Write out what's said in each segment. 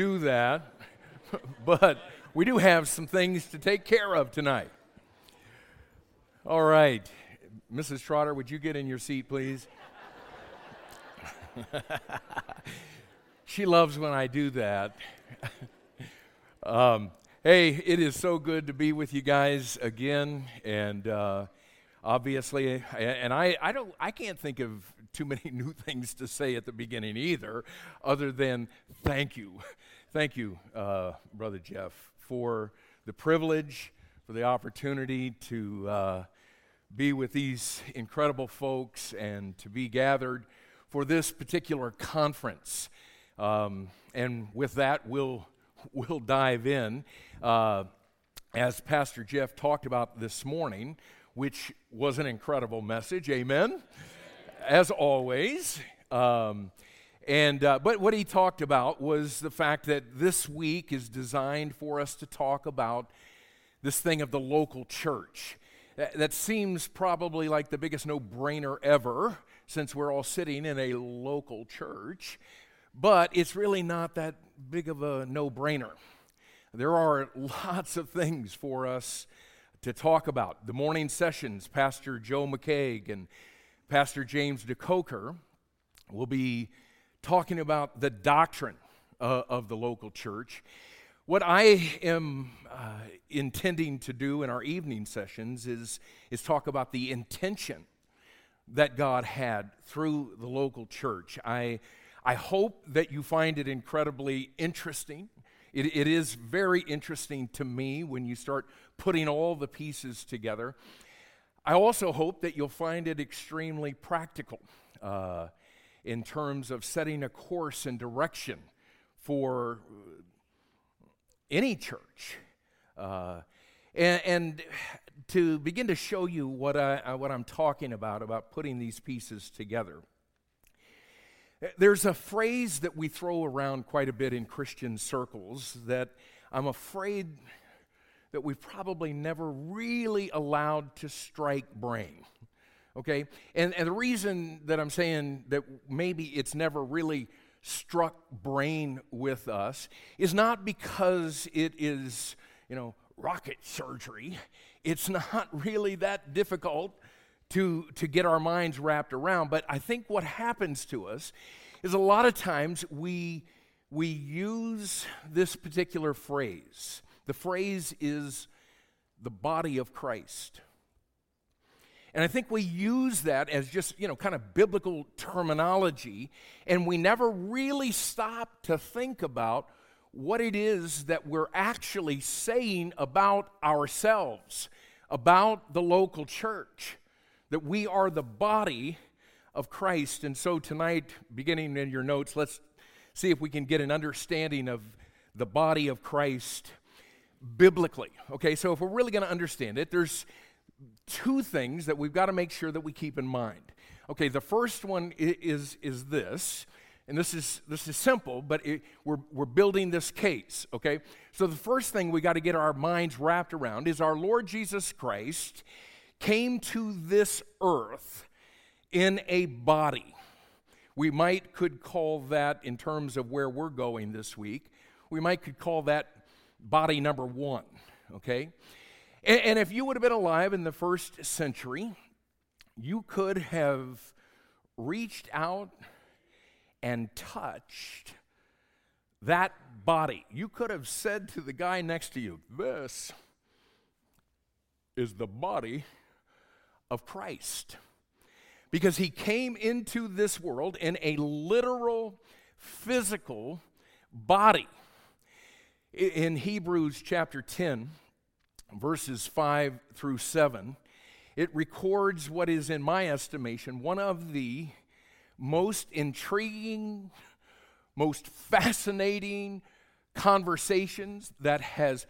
do that, but we do have some things to take care of tonight. All right. Mrs. Trotter, would you get in your seat, please? she loves when I do that. um, hey, it is so good to be with you guys again, and uh, obviously, and I, I don't, I can't think of too many new things to say at the beginning either, other than thank you, thank you, uh, brother Jeff, for the privilege, for the opportunity to uh, be with these incredible folks and to be gathered for this particular conference. Um, and with that, we'll, we'll dive in. Uh, as Pastor Jeff talked about this morning, which was an incredible message. Amen. As always. Um, and, uh, but what he talked about was the fact that this week is designed for us to talk about this thing of the local church. That, that seems probably like the biggest no brainer ever since we're all sitting in a local church, but it's really not that big of a no brainer. There are lots of things for us to talk about. The morning sessions, Pastor Joe McCaig and Pastor James DeCoker will be talking about the doctrine uh, of the local church. What I am uh, intending to do in our evening sessions is, is talk about the intention that God had through the local church. I, I hope that you find it incredibly interesting. It, it is very interesting to me when you start putting all the pieces together. I also hope that you'll find it extremely practical uh, in terms of setting a course and direction for any church. Uh, and, and, to begin to show you what, I, uh, what I'm talking about, about putting these pieces together. There's a phrase that we throw around quite a bit in Christian circles that I'm afraid that we've probably never really allowed to strike brain. Okay? And, and the reason that I'm saying that maybe it's never really struck brain with us is not because it is, you know, rocket surgery. It's not really that difficult to, to get our minds wrapped around. But I think what happens to us is a lot of times we, we use this particular phrase. The phrase is the body of Christ. And I think we use that as just, you know, kind of biblical terminology, and we never really stop to think about what it is that we're actually saying about ourselves, about the local church, that we are the body of Christ. And so tonight, beginning in your notes, let's see if we can get an understanding of the body of Christ biblically. Okay, so if we're really going to understand it, there's two things that we've got to make sure that we keep in mind. Okay, the first one is, is this, and this is, this is simple, but it, we're, we're building this case, okay? So the first thing we got to get our minds wrapped around is our Lord Jesus Christ came to this earth in a body. We might could call that in terms of where we're going this week, we might could call that body number one, okay? And, and if you would have been alive in the first century, you could have reached out and touched that body. You could have said to the guy next to you, This is the body of Christ. Because he came into this world in a literal, physical body. In Hebrews chapter 10, verses 5 through 7, it records what is, in my estimation, one of the most intriguing, most fascinating conversations that has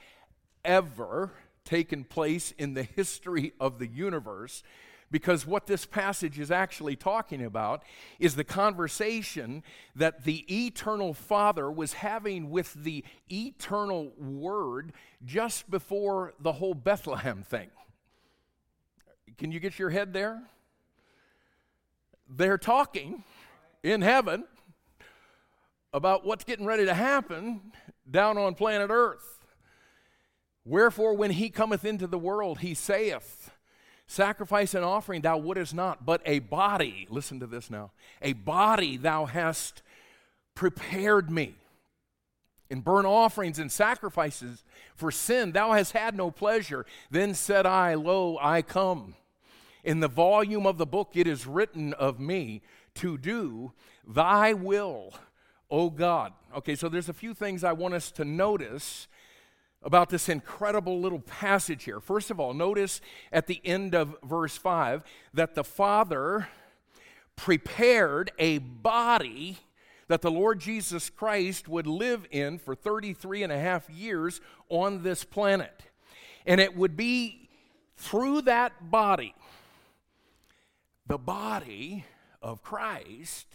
ever taken place in the history of the universe because what this passage is actually talking about is the conversation that the eternal Father was having with the eternal Word just before the whole Bethlehem thing. Can you get your head there? They're talking in heaven about what's getting ready to happen down on planet Earth. Wherefore, when he cometh into the world, he saith, Sacrifice and offering thou wouldest not, but a body, listen to this now, a body thou hast prepared me. In burnt offerings and sacrifices for sin, thou hast had no pleasure. Then said I, Lo, I come. In the volume of the book it is written of me to do thy will, O God. Okay, so there's a few things I want us to notice about this incredible little passage here. First of all, notice at the end of verse 5 that the Father prepared a body that the Lord Jesus Christ would live in for 33 and a half years on this planet. And it would be through that body, the body of Christ,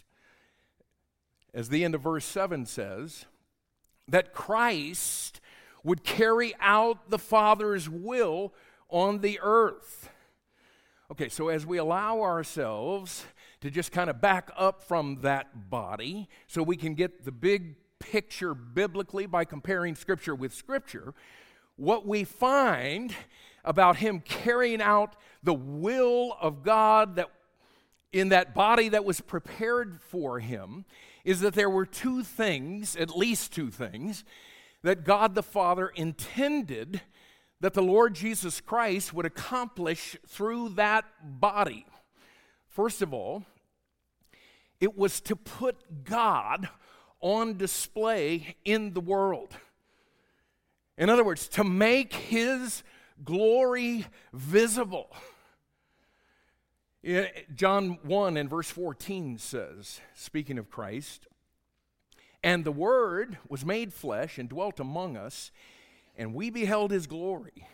as the end of verse 7 says, that Christ would carry out the Father's will on the earth. Okay, so as we allow ourselves to just kind of back up from that body so we can get the big picture biblically by comparing Scripture with Scripture, what we find about him carrying out the will of God that in that body that was prepared for him is that there were two things, at least two things, that God the Father intended that the Lord Jesus Christ would accomplish through that body. First of all, it was to put God on display in the world. In other words, to make his glory visible. John 1 and verse 14 says, speaking of Christ, and the Word was made flesh and dwelt among us, and we beheld his glory.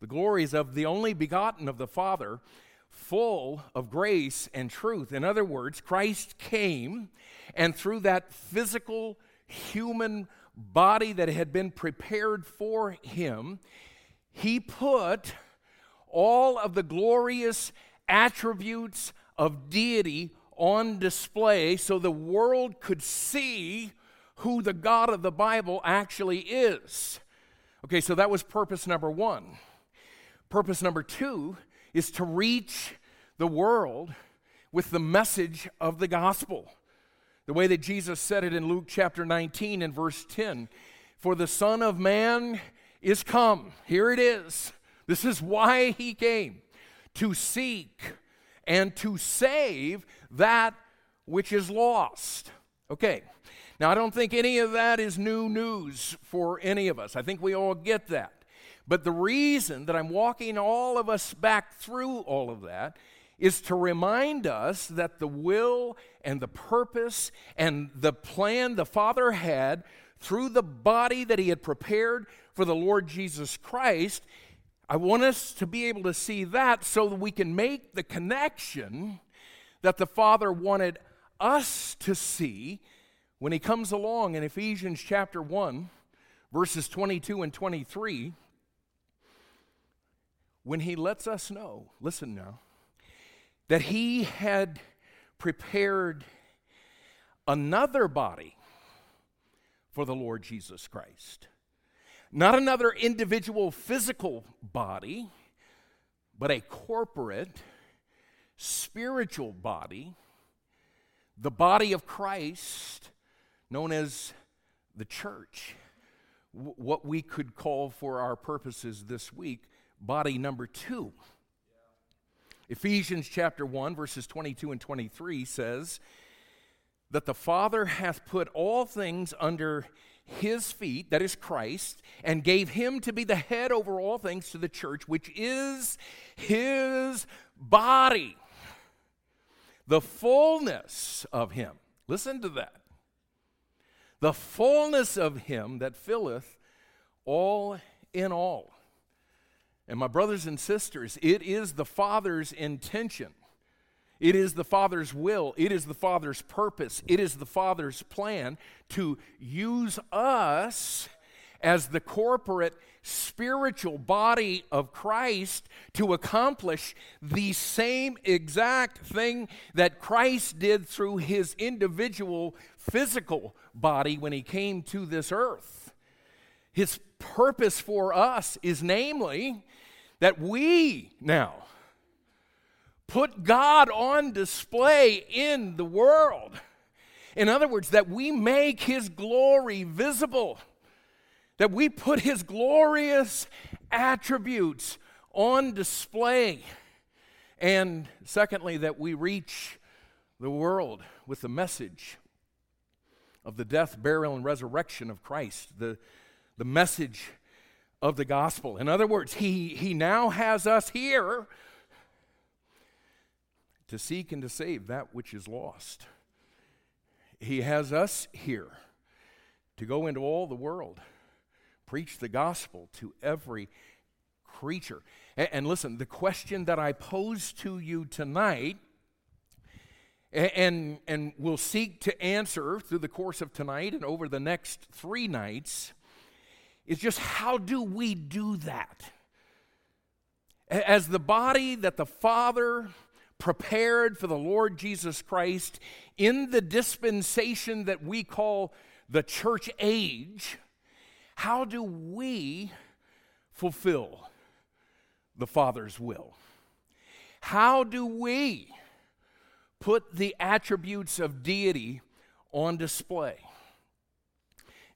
The glories of the only begotten of the Father full of grace and truth. In other words, Christ came, and through that physical human body that had been prepared for him, he put all of the glorious attributes of deity on display so the world could see who the God of the Bible actually is. Okay, so that was purpose number one. Purpose number two is to reach the world with the message of the gospel. The way that Jesus said it in Luke chapter 19 and verse 10 For the Son of Man is come. Here it is. This is why he came to seek and to save that which is lost. Okay, now I don't think any of that is new news for any of us. I think we all get that. But the reason that I'm walking all of us back through all of that is to remind us that the will and the purpose and the plan the Father had through the body that He had prepared for the Lord Jesus Christ. I want us to be able to see that so that we can make the connection that the Father wanted us to see when He comes along in Ephesians chapter 1, verses 22 and 23 when he lets us know, listen now, that he had prepared another body for the Lord Jesus Christ. Not another individual physical body, but a corporate spiritual body, the body of Christ, known as the church. what we could call for our purposes this week body number two. Ephesians chapter 1, verses 22 and 23 says that the Father hath put all things under his feet, that is Christ, and gave him to be the head over all things to the church, which is his body, the fullness of him. Listen to that. The fullness of him that filleth all in all. And my brothers and sisters, it is the Father's intention. It is the Father's will. It is the Father's purpose. It is the Father's plan to use us as the corporate spiritual body of Christ to accomplish the same exact thing that Christ did through his individual physical body when he came to this earth. His purpose for us is namely that we now put God on display in the world. In other words, that we make his glory visible that we put his glorious attributes on display. And secondly, that we reach the world with the message of the death, burial, and resurrection of Christ, the, the message of the gospel. In other words, he, he now has us here to seek and to save that which is lost. He has us here to go into all the world Preach the gospel to every creature. And, and listen, the question that I pose to you tonight, and, and, we'll seek to answer through the course of tonight and over the next three nights, is just how do we do that? As the body that the Father prepared for the Lord Jesus Christ in the dispensation that we call the church age, how do we fulfill the Father's will? How do we put the attributes of deity on display?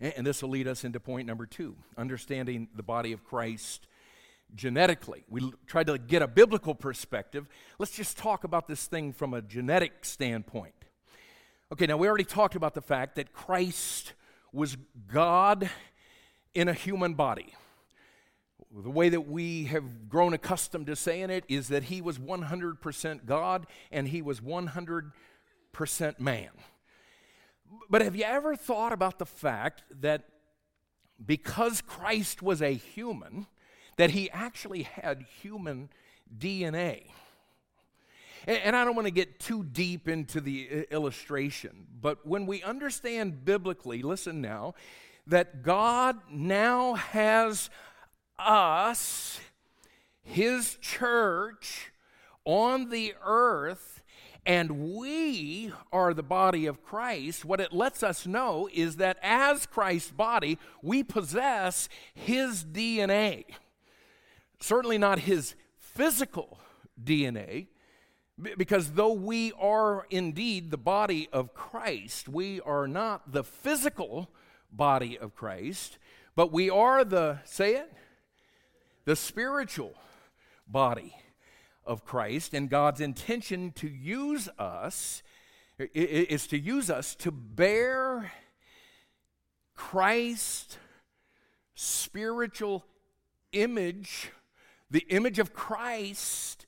And this will lead us into point number two understanding the body of Christ genetically. We tried to get a biblical perspective. Let's just talk about this thing from a genetic standpoint. Okay, now we already talked about the fact that Christ was God in a human body. The way that we have grown accustomed to saying it is that he was 100% God and he was 100% man. But have you ever thought about the fact that because Christ was a human, that he actually had human DNA? And I don't want to get too deep into the uh, illustration, but when we understand biblically, listen now, that God now has us, His church, on the earth, and we are the body of Christ, what it lets us know is that as Christ's body, we possess His DNA. Certainly not His physical DNA, because though we are indeed the body of Christ, we are not the physical body of Christ, but we are the, say it, the spiritual body of Christ, and God's intention to use us is to use us to bear Christ spiritual image, the image of Christ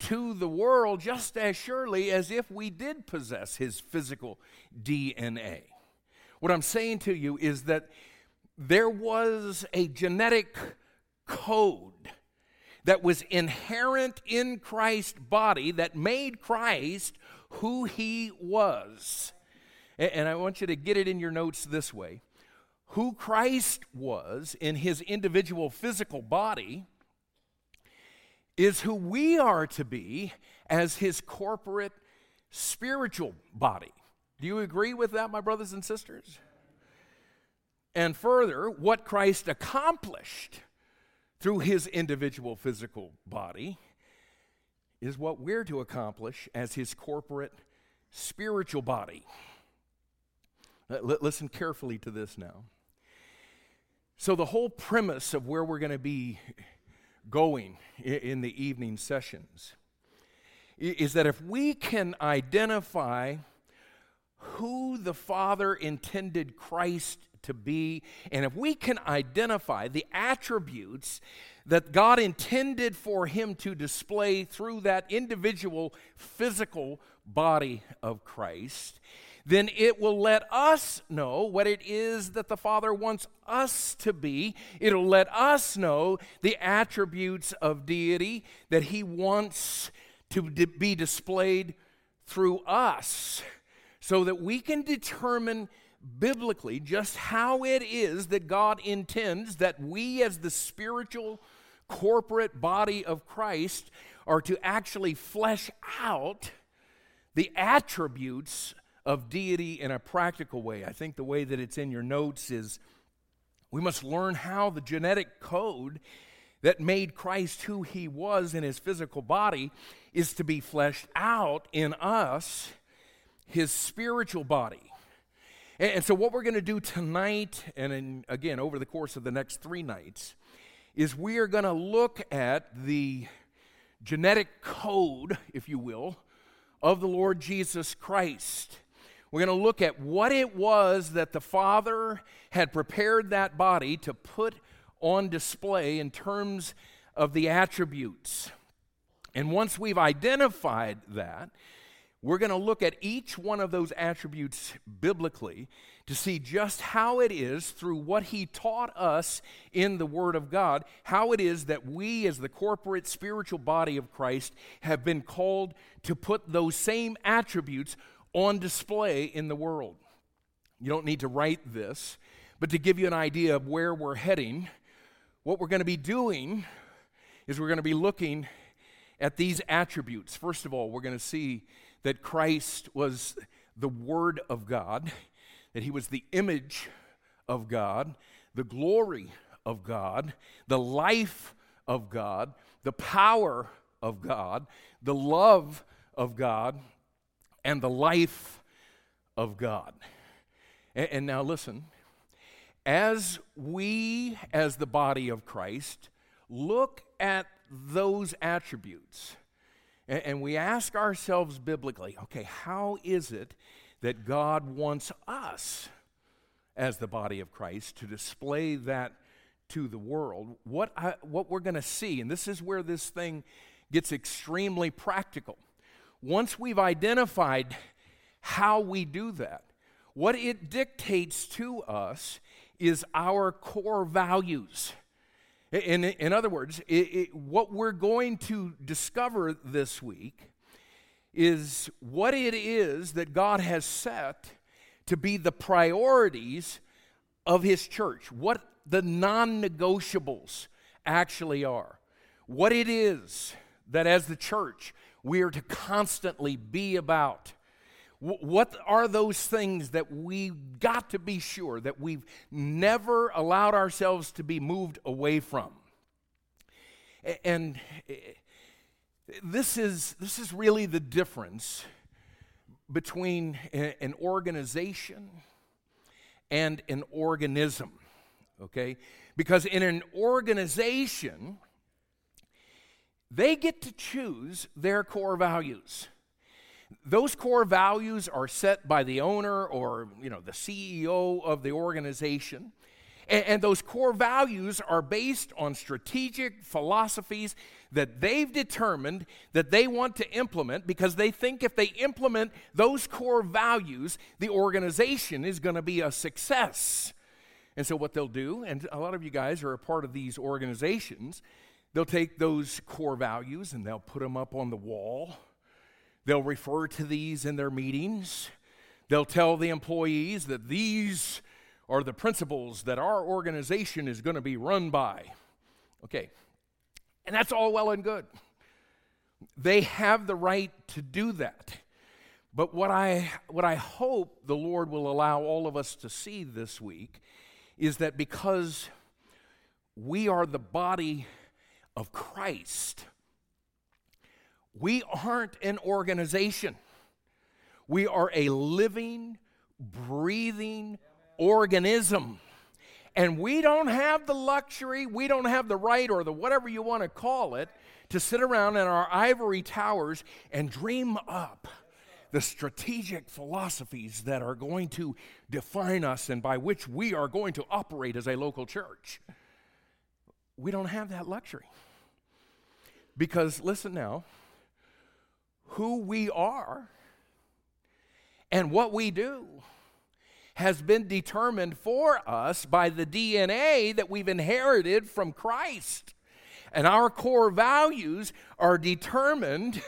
to the world just as surely as if we did possess his physical DNA. What I'm saying to you is that there was a genetic code that was inherent in Christ's body that made Christ who he was. And I want you to get it in your notes this way who Christ was in his individual physical body is who we are to be as his corporate spiritual body. Do you agree with that, my brothers and sisters? And further, what Christ accomplished through his individual physical body is what we're to accomplish as his corporate spiritual body. Uh, L- listen carefully to this now. So, the whole premise of where we're going to be going in the evening sessions is that if we can identify who the Father intended Christ to be, and if we can identify the attributes that God intended for him to display through that individual physical body of Christ, then it will let us know what it is that the Father wants us to be. It'll let us know the attributes of deity that He wants to be displayed through us so that we can determine biblically just how it is that God intends that we, as the spiritual corporate body of Christ, are to actually flesh out the attributes of deity in a practical way. I think the way that it's in your notes is we must learn how the genetic code that made Christ who he was in his physical body is to be fleshed out in us, his spiritual body. And, so, what we're going to do tonight, and in, again over the course of the next three nights, is we are going to look at the genetic code, if you will, of the Lord Jesus Christ. We're going to look at what it was that the Father had prepared that body to put on display in terms of the attributes. And once we've identified that, we're going to look at each one of those attributes biblically to see just how it is, through what He taught us in the Word of God, how it is that we, as the corporate spiritual body of Christ, have been called to put those same attributes on display in the world. You don't need to write this, but to give you an idea of where we're heading, what we're going to be doing is we're going to be looking at these attributes. First of all, we're going to see that Christ was the Word of God, that He was the image of God, the glory of God, the life of God, the power of God, the love of God, and the life of God. And, and now listen, as we, as the body of Christ, look at those attributes, and, and we ask ourselves biblically, okay, how is it that God wants us, as the body of Christ, to display that to the world? What, I, what we're going to see, and this is where this thing gets extremely practical. Once we've identified how we do that, what it dictates to us is our core values. In, in other words, it, it, what we're going to discover this week is what it is that God has set to be the priorities of His church, what the non negotiables actually are, what it is that as the church we are to constantly be about. What are those things that we've got to be sure that we've never allowed ourselves to be moved away from? And eh, this is, this is really the difference between an organization and an organism, okay? Because in an organization, they get to choose their core values. Those core values are set by the owner or you know the CEO of the organization. And, and those core values are based on strategic philosophies that they've determined that they want to implement because they think if they implement those core values, the organization is going to be a success. And so, what they'll do, and a lot of you guys are a part of these organizations, they'll take those core values and they'll put them up on the wall They'll refer to these in their meetings. They'll tell the employees that these are the principles that our organization is going to be run by. Okay, and that's all well and good. They have the right to do that. But what I, what I hope the Lord will allow all of us to see this week is that because we are the body of Christ, we aren't an organization. We are a living, breathing organism. And we don't have the luxury, we don't have the right, or the whatever you want to call it, to sit around in our ivory towers and dream up the strategic philosophies that are going to define us and by which we are going to operate as a local church. We don't have that luxury. Because, listen now, who we are and what we do has been determined for us by the DNA that we've inherited from Christ. And our core values are determined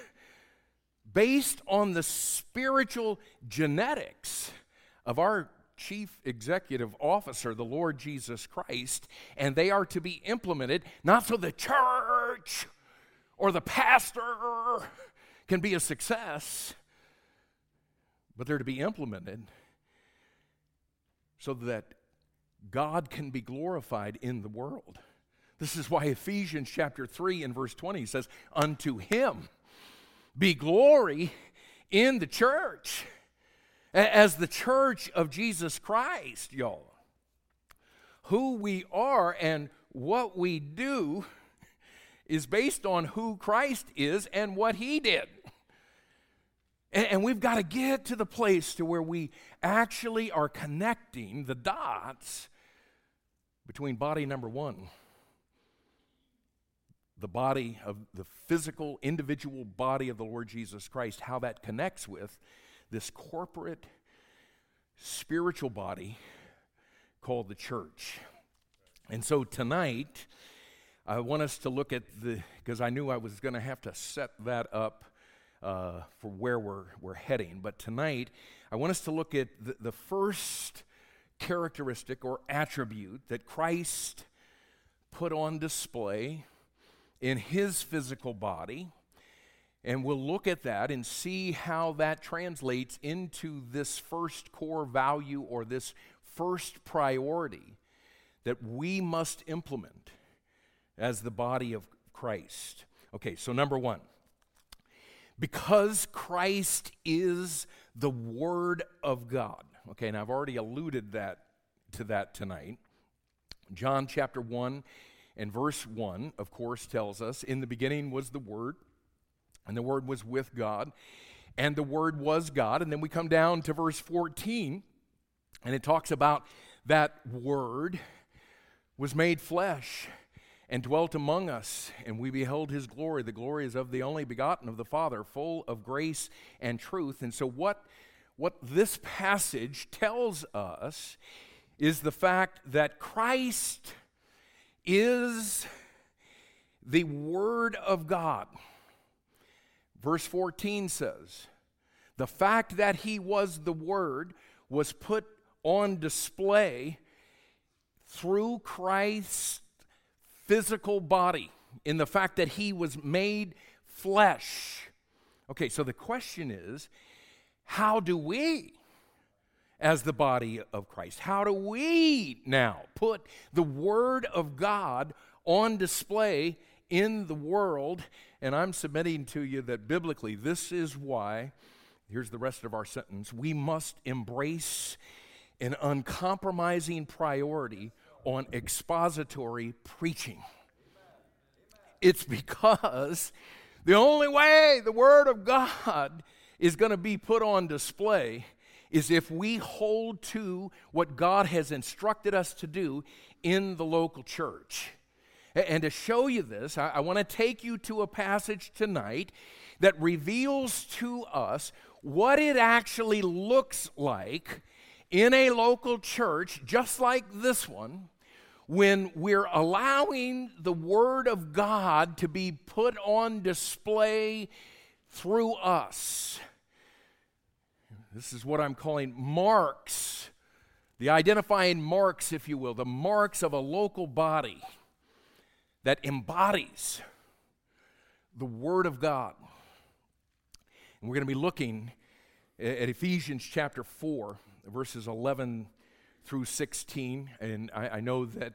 based on the spiritual genetics of our chief executive officer, the Lord Jesus Christ, and they are to be implemented not so the church or the pastor can be a success, but they're to be implemented so that God can be glorified in the world. This is why Ephesians chapter 3 and verse 20 says, Unto him be glory in the church as the church of Jesus Christ, y'all. Who we are and what we do is based on who Christ is and what he did. And, we've got to get to the place to where we actually are connecting the dots between body number one, the body of the physical, individual body of the Lord Jesus Christ, how that connects with this corporate spiritual body called the church. And so tonight, I want us to look at the, because I knew I was going to have to set that up uh, for where we're, we're heading. But tonight, I want us to look at the, the first characteristic or attribute that Christ put on display in his physical body and we'll look at that and see how that translates into this first core value or this first priority that we must implement as the body of Christ. Okay, so number one, because Christ is the Word of God. Okay, and I've already alluded that to that tonight. John chapter 1 and verse 1, of course, tells us, In the beginning was the Word and the Word was with God, and the Word was God. And then we come down to verse 14, and it talks about that Word was made flesh and dwelt among us, and we beheld his glory. The glory is of the only begotten of the Father, full of grace and truth. And so, what, what this passage tells us is the fact that Christ is the Word of God. Verse 14 says, The fact that he was the Word was put on display through Christ's physical body, in the fact that he was made flesh. Okay, so the question is how do we, as the body of Christ, how do we now put the Word of God on display in the world and I'm submitting to you that biblically, this is why, here's the rest of our sentence, we must embrace an uncompromising priority on expository preaching. It's because the only way the Word of God is going to be put on display is if we hold to what God has instructed us to do in the local church. And to show you this, I, want to take you to a passage tonight that reveals to us what it actually looks like in a local church, just like this one, when we're allowing the Word of God to be put on display through us. This is what I'm calling marks, the identifying marks, if you will, the marks of a local body that embodies the Word of God. And we're going to be looking at Ephesians chapter 4, verses 11 through 16. And I, I know that,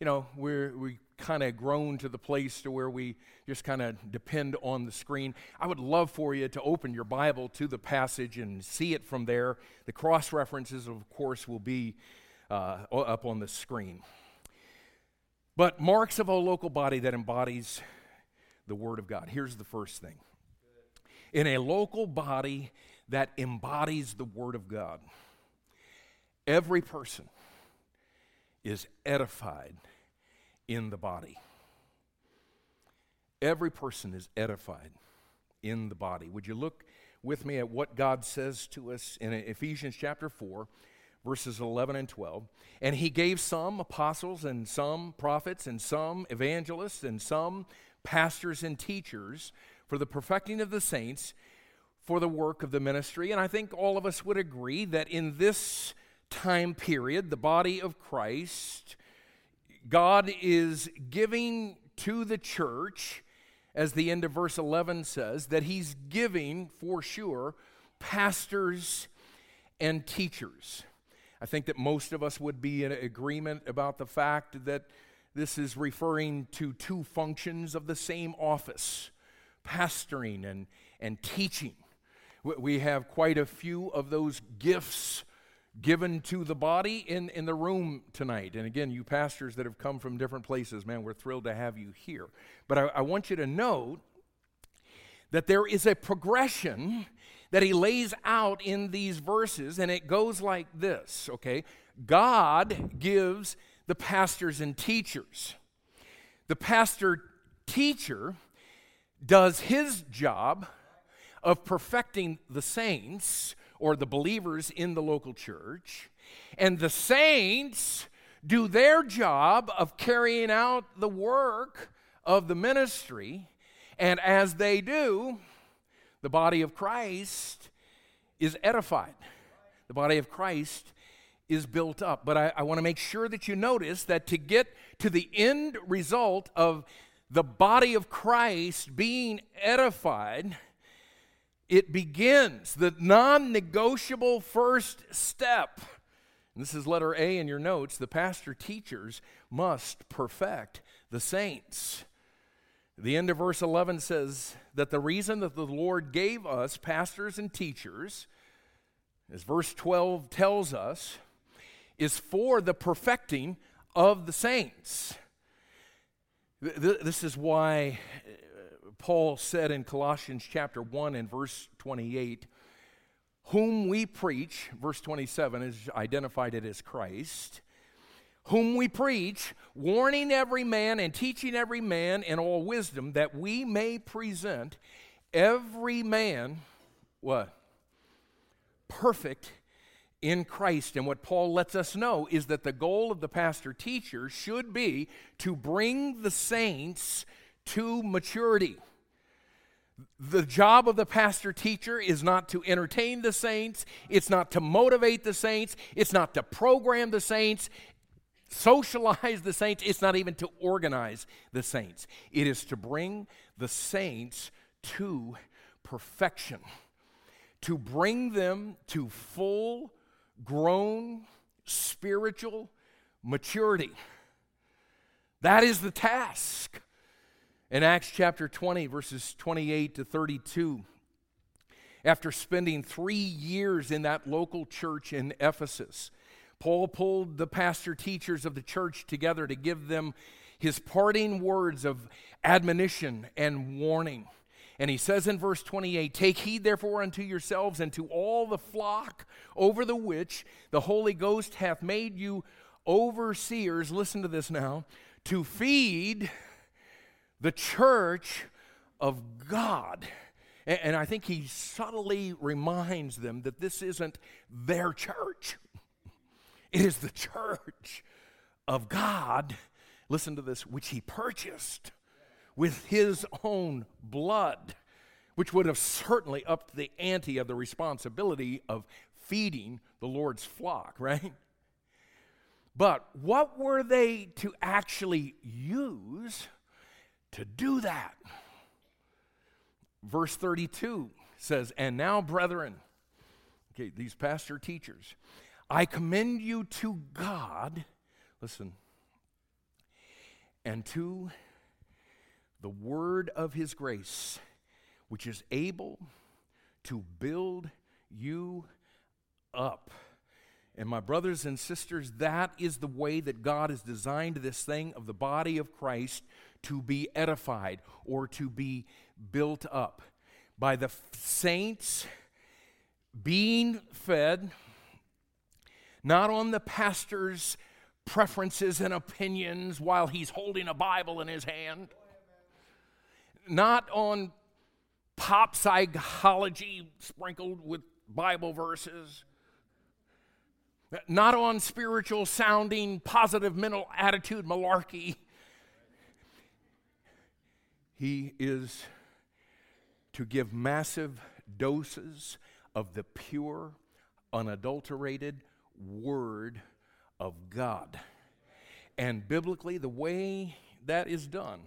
you know, we're, we kind of grown to the place to where we just kind of depend on the screen. I would love for you to open your Bible to the passage and see it from there. The cross references, of course, will be uh, up on the screen. But marks of a local body that embodies the Word of God. Here's the first thing in a local body that embodies the Word of God, every person is edified in the body. Every person is edified in the body. Would you look with me at what God says to us in Ephesians chapter 4, verses 11 and 12. And he gave some apostles, and some prophets, and some evangelists, and some pastors and teachers for the perfecting of the saints, for the work of the ministry. And I think all of us would agree that in this time period, the body of Christ, God is giving to the church, as the end of verse 11 says, that He's giving for sure pastors and teachers. I think that most of us would be in agreement about the fact that this is referring to two functions of the same office pastoring and, and teaching. We have quite a few of those gifts given to the body in, in the room tonight. And again, you pastors that have come from different places, man, we're thrilled to have you here. But I, I want you to note that there is a progression that he lays out in these verses, and it goes like this, okay? God gives the pastors and teachers. The pastor teacher does his job of perfecting the saints or the believers in the local church, and the saints do their job of carrying out the work of the ministry, and as they do, the body of Christ is edified. The body of Christ is built up. But I, I want to make sure that you notice that to get to the end result of the body of Christ being edified, it begins the non negotiable first step. And this is letter A in your notes. The pastor teachers must perfect the saints. The end of verse 11 says that the reason that the Lord gave us pastors and teachers, as verse 12 tells us, is for the perfecting of the saints. This is why Paul said in Colossians chapter 1 and verse 28, whom we preach, verse 27 is identified it as Christ, whom we preach, warning every man and teaching every man in all wisdom, that we may present every man, what? Perfect in Christ. And what Paul lets us know is that the goal of the pastor teacher should be to bring the saints to maturity. The job of the pastor teacher is not to entertain the saints, it's not to motivate the saints, it's not to program the saints, socialize the saints, it's not even to organize the saints. It is to bring the saints to perfection, to bring them to full grown spiritual maturity. That is the task. In Acts chapter 20, verses 28 to 32, after spending three years in that local church in Ephesus, Paul pulled the pastor teachers of the church together to give them his parting words of admonition and warning. And he says in verse 28 Take heed therefore unto yourselves and to all the flock over the which the Holy Ghost hath made you overseers. Listen to this now to feed the church of God. And I think he subtly reminds them that this isn't their church, it is the church of God. Listen to this, which he purchased with his own blood, which would have certainly upped the ante of the responsibility of feeding the Lord's flock, right? But what were they to actually use to do that? Verse 32 says, And now, brethren, okay, these pastor teachers, I commend you to God, listen, and to the word of his grace, which is able to build you up. And my brothers and sisters, that is the way that God has designed this thing of the body of Christ to be edified or to be built up by the saints being fed, not on the pastor's preferences and opinions while he's holding a Bible in his hand not on pop psychology sprinkled with Bible verses, not on spiritual sounding, positive mental attitude malarkey. He is to give massive doses of the pure, unadulterated Word of God. And biblically, the way that is done,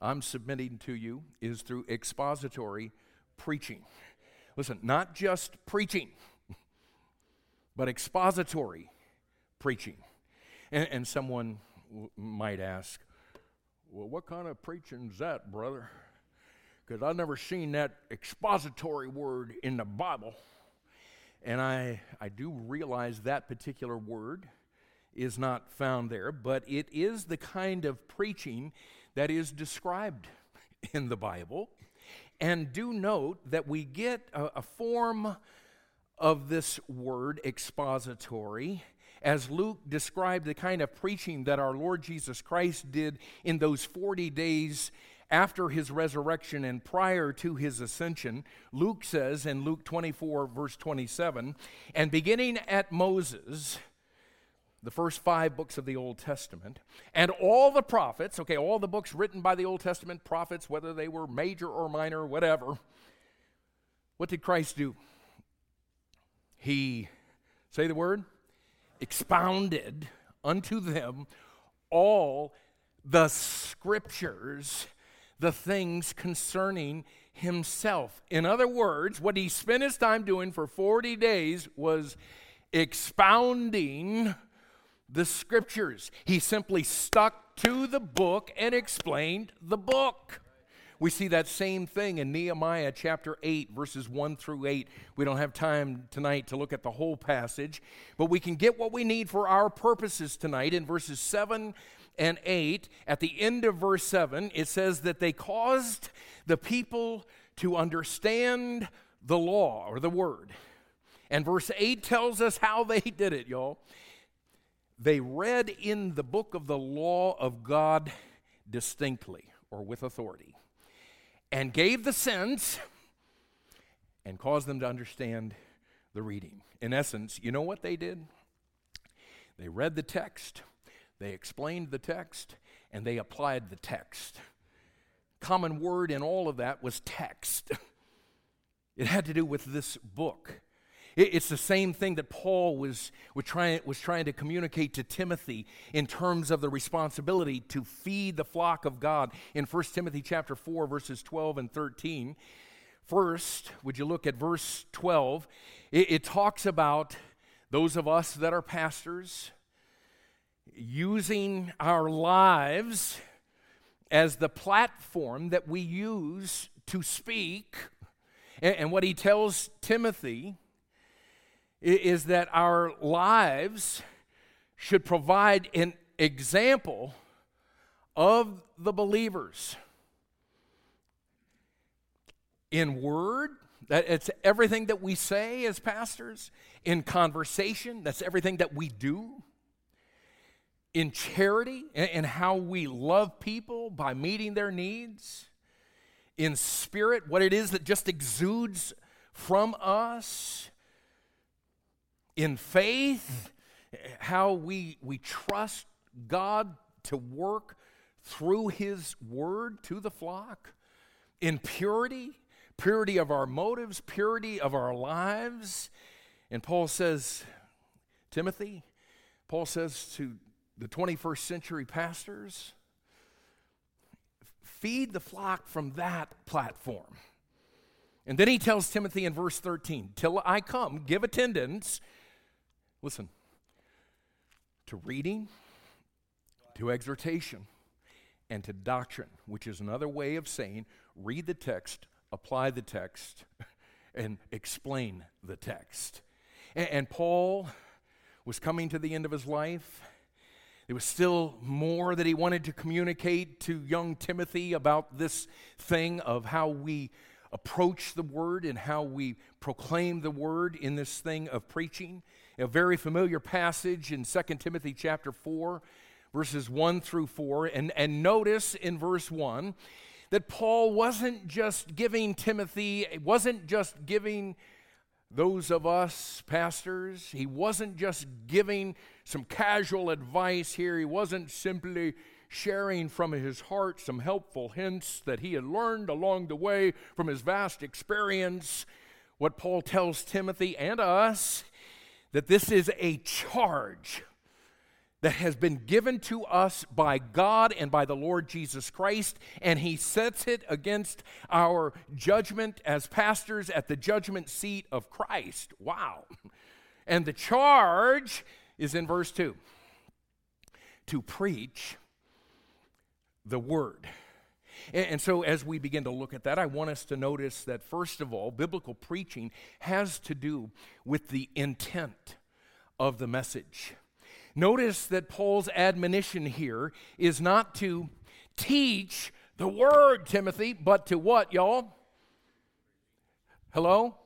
I'm submitting to you, is through expository preaching. Listen, not just preaching, but expository preaching. And, and someone w- might ask, well, what kind of preaching is that, brother? Because I've never seen that expository word in the Bible. And I, I do realize that particular word is not found there, but it is the kind of preaching that is described in the Bible. And do note that we get a, a form of this word, expository, as Luke described the kind of preaching that our Lord Jesus Christ did in those 40 days after his resurrection and prior to his ascension, Luke says in Luke 24, verse 27, and beginning at Moses, the first five books of the Old Testament, and all the prophets, okay, all the books written by the Old Testament prophets, whether they were major or minor, whatever, what did Christ do? He, say the word, expounded unto them all the scriptures, the things concerning himself. In other words, what he spent his time doing for 40 days was expounding the scriptures. He simply stuck to the book and explained the book. We see that same thing in Nehemiah chapter 8, verses 1 through 8. We don't have time tonight to look at the whole passage, but we can get what we need for our purposes tonight in verses 7 and 8. At the end of verse 7, it says that they caused the people to understand the law or the word. And verse 8 tells us how they did it, y'all. They read in the book of the law of God distinctly or with authority and gave the sense and caused them to understand the reading. In essence, you know what they did? They read the text, they explained the text, and they applied the text. Common word in all of that was text. It had to do with this book. It's the same thing that Paul was, was, trying, was trying to communicate to Timothy in terms of the responsibility to feed the flock of God in 1 Timothy chapter 4, verses 12 and 13. First, would you look at verse 12? It, it talks about those of us that are pastors using our lives as the platform that we use to speak. And, and what he tells Timothy is that our lives should provide an example of the believers. In word that it's everything that we say as pastors. In conversation that's everything that we do. In charity and how we love people by meeting their needs. In spirit what it is that just exudes from us in faith, how we, we trust God to work through His Word to the flock, in purity, purity of our motives, purity of our lives. And Paul says, Timothy, Paul says to the 21st century pastors, feed the flock from that platform. And then he tells Timothy in verse 13, Till I come, give attendance Listen, to reading, to exhortation, and to doctrine, which is another way of saying read the text, apply the text, and explain the text. And, and, Paul was coming to the end of his life. There was still more that he wanted to communicate to young Timothy about this thing of how we approach the word and how we proclaim the word in this thing of preaching a very familiar passage in 2 Timothy chapter 4, verses 1 through 4. And, and notice in verse 1 that Paul wasn't just giving Timothy, wasn't just giving those of us pastors, he wasn't just giving some casual advice here. He wasn't simply sharing from his heart some helpful hints that he had learned along the way from his vast experience. What Paul tells Timothy and us that this is a charge that has been given to us by God and by the Lord Jesus Christ, and He sets it against our judgment as pastors at the judgment seat of Christ. Wow. And the charge is in verse 2 to preach the Word. And, so, as we begin to look at that, I want us to notice that, first of all, biblical preaching has to do with the intent of the message. Notice that Paul's admonition here is not to teach the word, Timothy, but to what, y'all? Hello?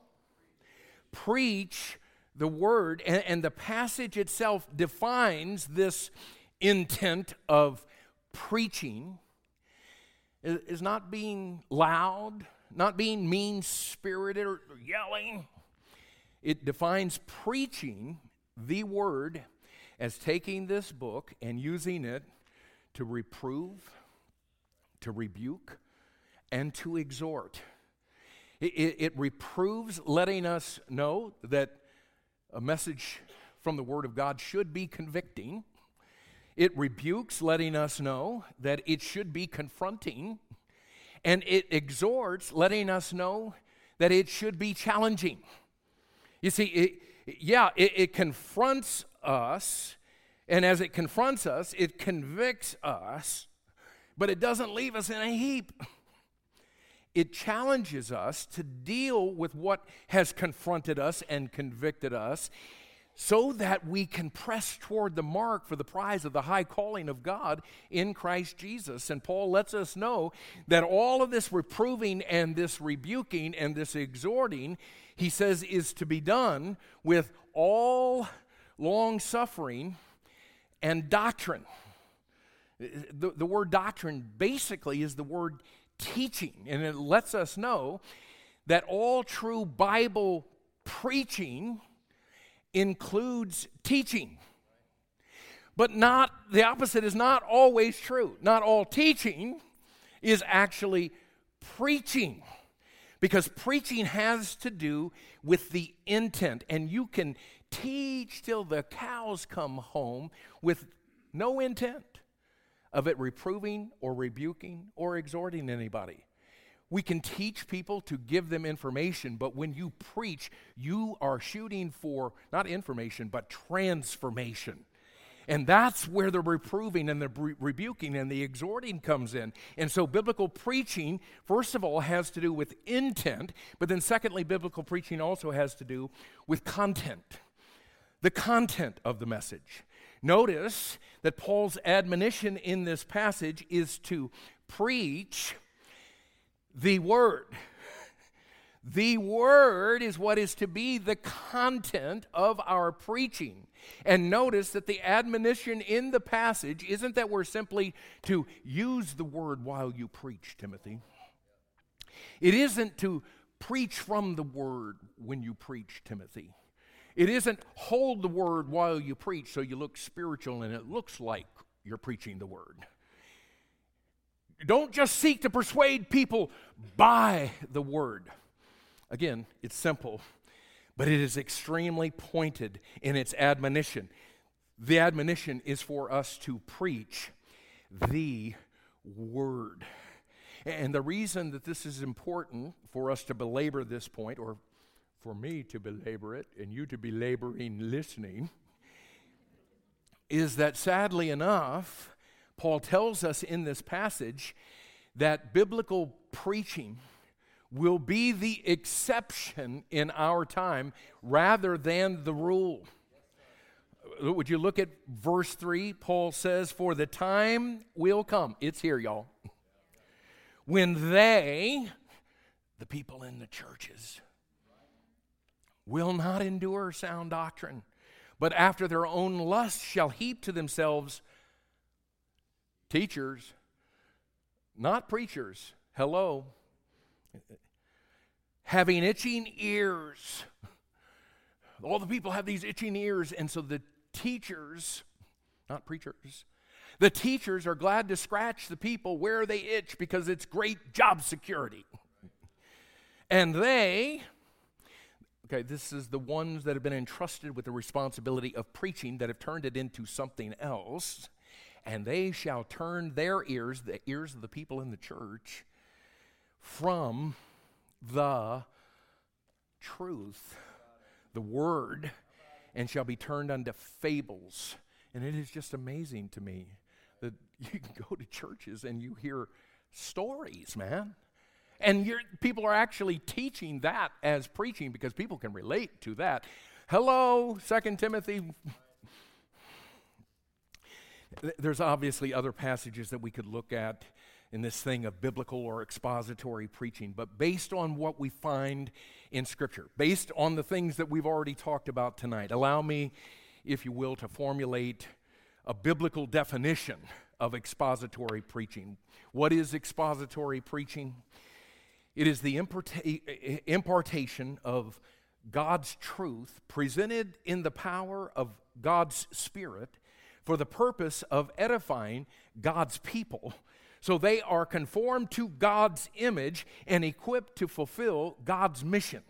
Preach the word. And, and, the passage itself defines this intent of preaching is not being loud, not being mean spirited or yelling. It defines preaching the word as taking this book and using it to reprove, to rebuke, and to exhort. It, it, it, reproves, letting us know that a message from the Word of God should be convicting. It rebukes, letting us know that it should be confronting. And it exhorts, letting us know that it should be challenging. You see, it, yeah, it, it confronts us, and as it confronts us, it convicts us, but it doesn't leave us in a heap. It challenges us to deal with what has confronted us and convicted us so that we can press toward the mark for the prize of the high calling of God in Christ Jesus. And Paul lets us know that all of this reproving and this rebuking and this exhorting, he says, is to be done with all long suffering and doctrine. The, the word doctrine basically is the word teaching, and it lets us know that all true Bible preaching includes teaching. But not the opposite is not always true. Not all teaching is actually preaching. Because preaching has to do with the intent, and you can teach till the cows come home with no intent of it reproving or rebuking or exhorting anybody. We can teach people to give them information, but when you preach, you are shooting for not information, but transformation. And that's where the reproving and the re- rebuking and the exhorting comes in. And so, biblical preaching, first of all, has to do with intent, but then, secondly, biblical preaching also has to do with content. The content of the message. Notice that Paul's admonition in this passage is to preach the Word. The Word is what is to be the content of our preaching. And notice that the admonition in the passage isn't that we're simply to use the Word while you preach, Timothy. It isn't to preach from the Word when you preach, Timothy. It isn't hold the Word while you preach so you look spiritual and it looks like you're preaching the Word. Don't just seek to persuade people by the word. Again, it's simple, but it is extremely pointed in its admonition. The admonition is for us to preach the word. And the reason that this is important for us to belabor this point, or for me to belabor it and you to be laboring listening, is that sadly enough, Paul tells us in this passage that biblical preaching will be the exception in our time rather than the rule. Would you look at verse 3? Paul says, For the time will come, it's here, y'all, when they, the people in the churches, will not endure sound doctrine, but after their own lust shall heap to themselves teachers, not preachers. Hello. Having itching ears. All the people have these itching ears, and so the teachers, not preachers, the teachers are glad to scratch the people where they itch because it's great job security. And they, Okay, this is the ones that have been entrusted with the responsibility of preaching that have turned it into something else, and they shall turn their ears, the ears of the people in the church, from the truth, the word, and shall be turned unto fables. And it is just amazing to me that you can go to churches and you hear stories, man. And people are actually teaching that as preaching because people can relate to that. Hello, Second Timothy. There's obviously other passages that we could look at in this thing of biblical or expository preaching, but based on what we find in Scripture, based on the things that we've already talked about tonight, allow me, if you will, to formulate a biblical definition of expository preaching. What is expository preaching? It is the impartation of God's truth presented in the power of God's Spirit for the purpose of edifying God's people so they are conformed to God's image and equipped to fulfill God's mission.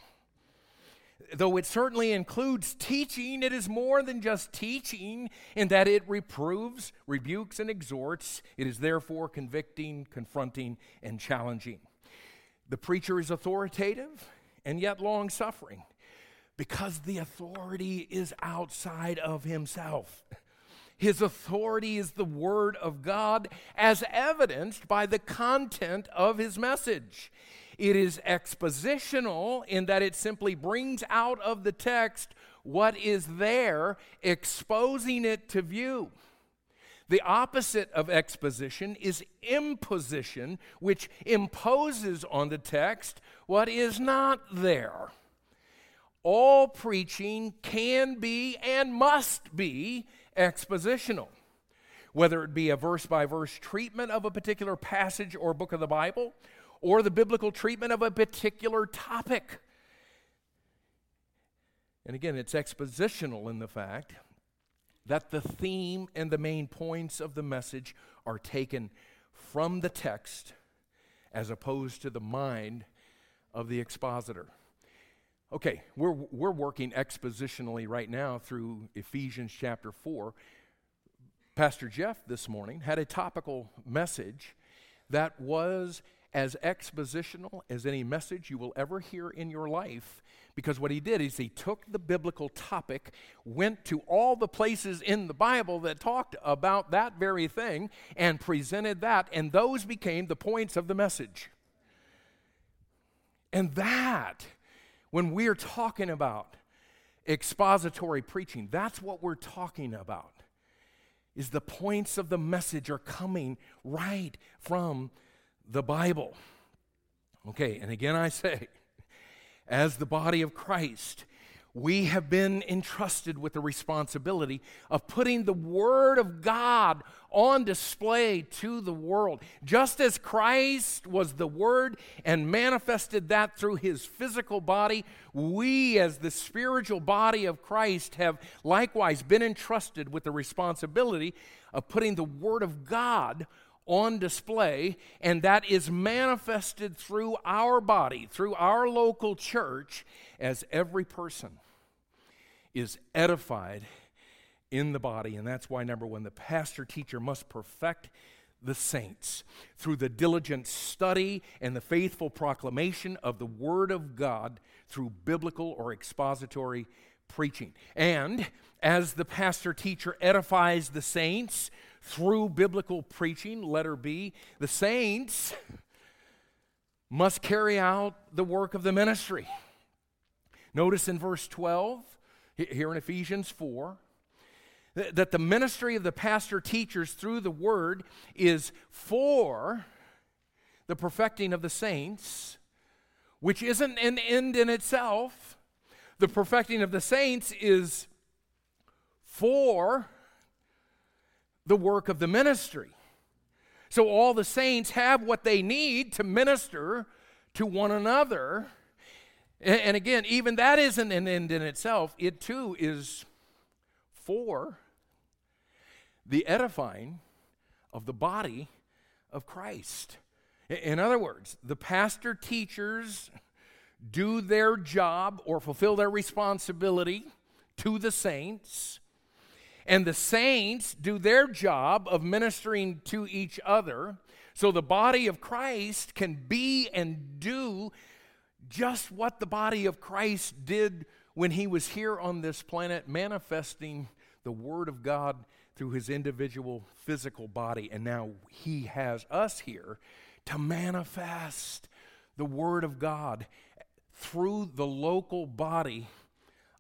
Though it certainly includes teaching, it is more than just teaching in that it reproves, rebukes, and exhorts. It is therefore convicting, confronting, and challenging. The preacher is authoritative and yet long suffering because the authority is outside of himself. His authority is the Word of God, as evidenced by the content of his message. It is expositional in that it simply brings out of the text what is there, exposing it to view. The opposite of exposition is imposition, which imposes on the text what is not there. All preaching can be and must be expositional. Whether it be a verse by verse treatment of a particular passage or book of the Bible, or the biblical treatment of a particular topic. And again, it's expositional in the fact that the theme and the main points of the message are taken from the text as opposed to the mind of the expositor. Okay, we're, we're working expositionally right now through Ephesians chapter 4. Pastor Jeff this morning had a topical message that was as expositional as any message you will ever hear in your life. Because what he did is he took the biblical topic, went to all the places in the Bible that talked about that very thing, and presented that, and those became the points of the message. And that when we're talking about expository preaching, that's what we're talking about. Is the points of the message are coming right from the Bible. Okay, and again I say, as the body of Christ, we have been entrusted with the responsibility of putting the Word of God on display to the world. Just as Christ was the Word and manifested that through his physical body, we, as the spiritual body of Christ, have likewise been entrusted with the responsibility of putting the Word of God on display, and that is manifested through our body, through our local church, as every person is edified in the body. And that's why, number one, the pastor teacher must perfect the saints through the diligent study and the faithful proclamation of the Word of God through biblical or expository preaching. And as the pastor teacher edifies the saints through biblical preaching, letter B, the saints must carry out the work of the ministry. Notice in verse 12, here in Ephesians 4, that the ministry of the pastor teachers through the word is for the perfecting of the saints, which isn't an end in itself. The perfecting of the saints is for the work of the ministry. So all the saints have what they need to minister to one another. And, again, even that isn't an end in itself. It too is for the edifying of the body of Christ. In other words, the pastor teachers do their job or fulfill their responsibility to the saints, and the saints do their job of ministering to each other so the body of Christ can be and do just what the body of Christ did when he was here on this planet, manifesting the Word of God through his individual physical body. And now he has us here to manifest the Word of God through the local body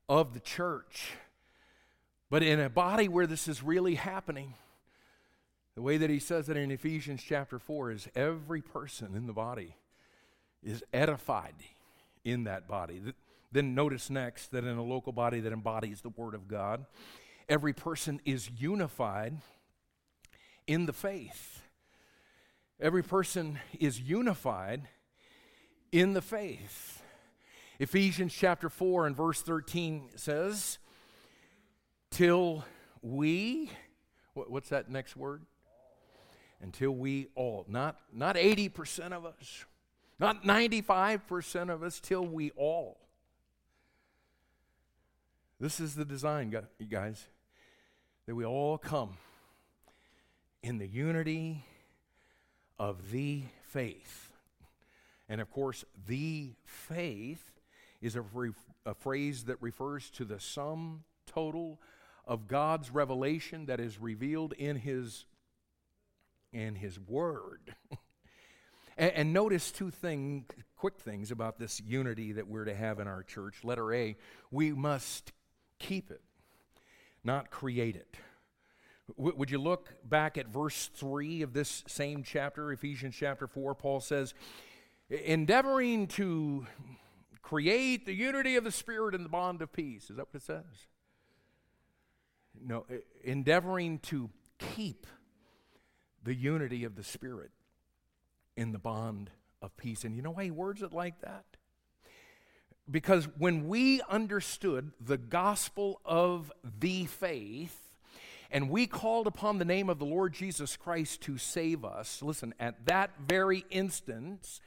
of the church. But in a body where this is really happening, the way that he says it in Ephesians chapter 4 is every person in the body is edified in that body. Then notice next that in a local body that embodies the Word of God, every person is unified in the faith. Every person is unified in the faith. Ephesians chapter 4 and verse 13 says, Till we, what's that next word? Until we all, not, not 80% of us, not 95% of us, till we all. This is the design, you guys, that we all come in the unity of the faith. And of course, the faith is a, a phrase that refers to the sum total of God's revelation that is revealed in His in His Word. and, and, notice two things, quick things about this unity that we're to have in our church. Letter A: we must keep it, not create it. W- would you look back at verse 3 of this same chapter, Ephesians chapter 4? Paul says, endeavoring to create the unity of the Spirit and the bond of peace. Is that what it says? No, endeavoring to keep the unity of the Spirit in the bond of peace. And you know why he words it like that? Because when we understood the gospel of the faith, and we called upon the name of the Lord Jesus Christ to save us, listen, at that very instance,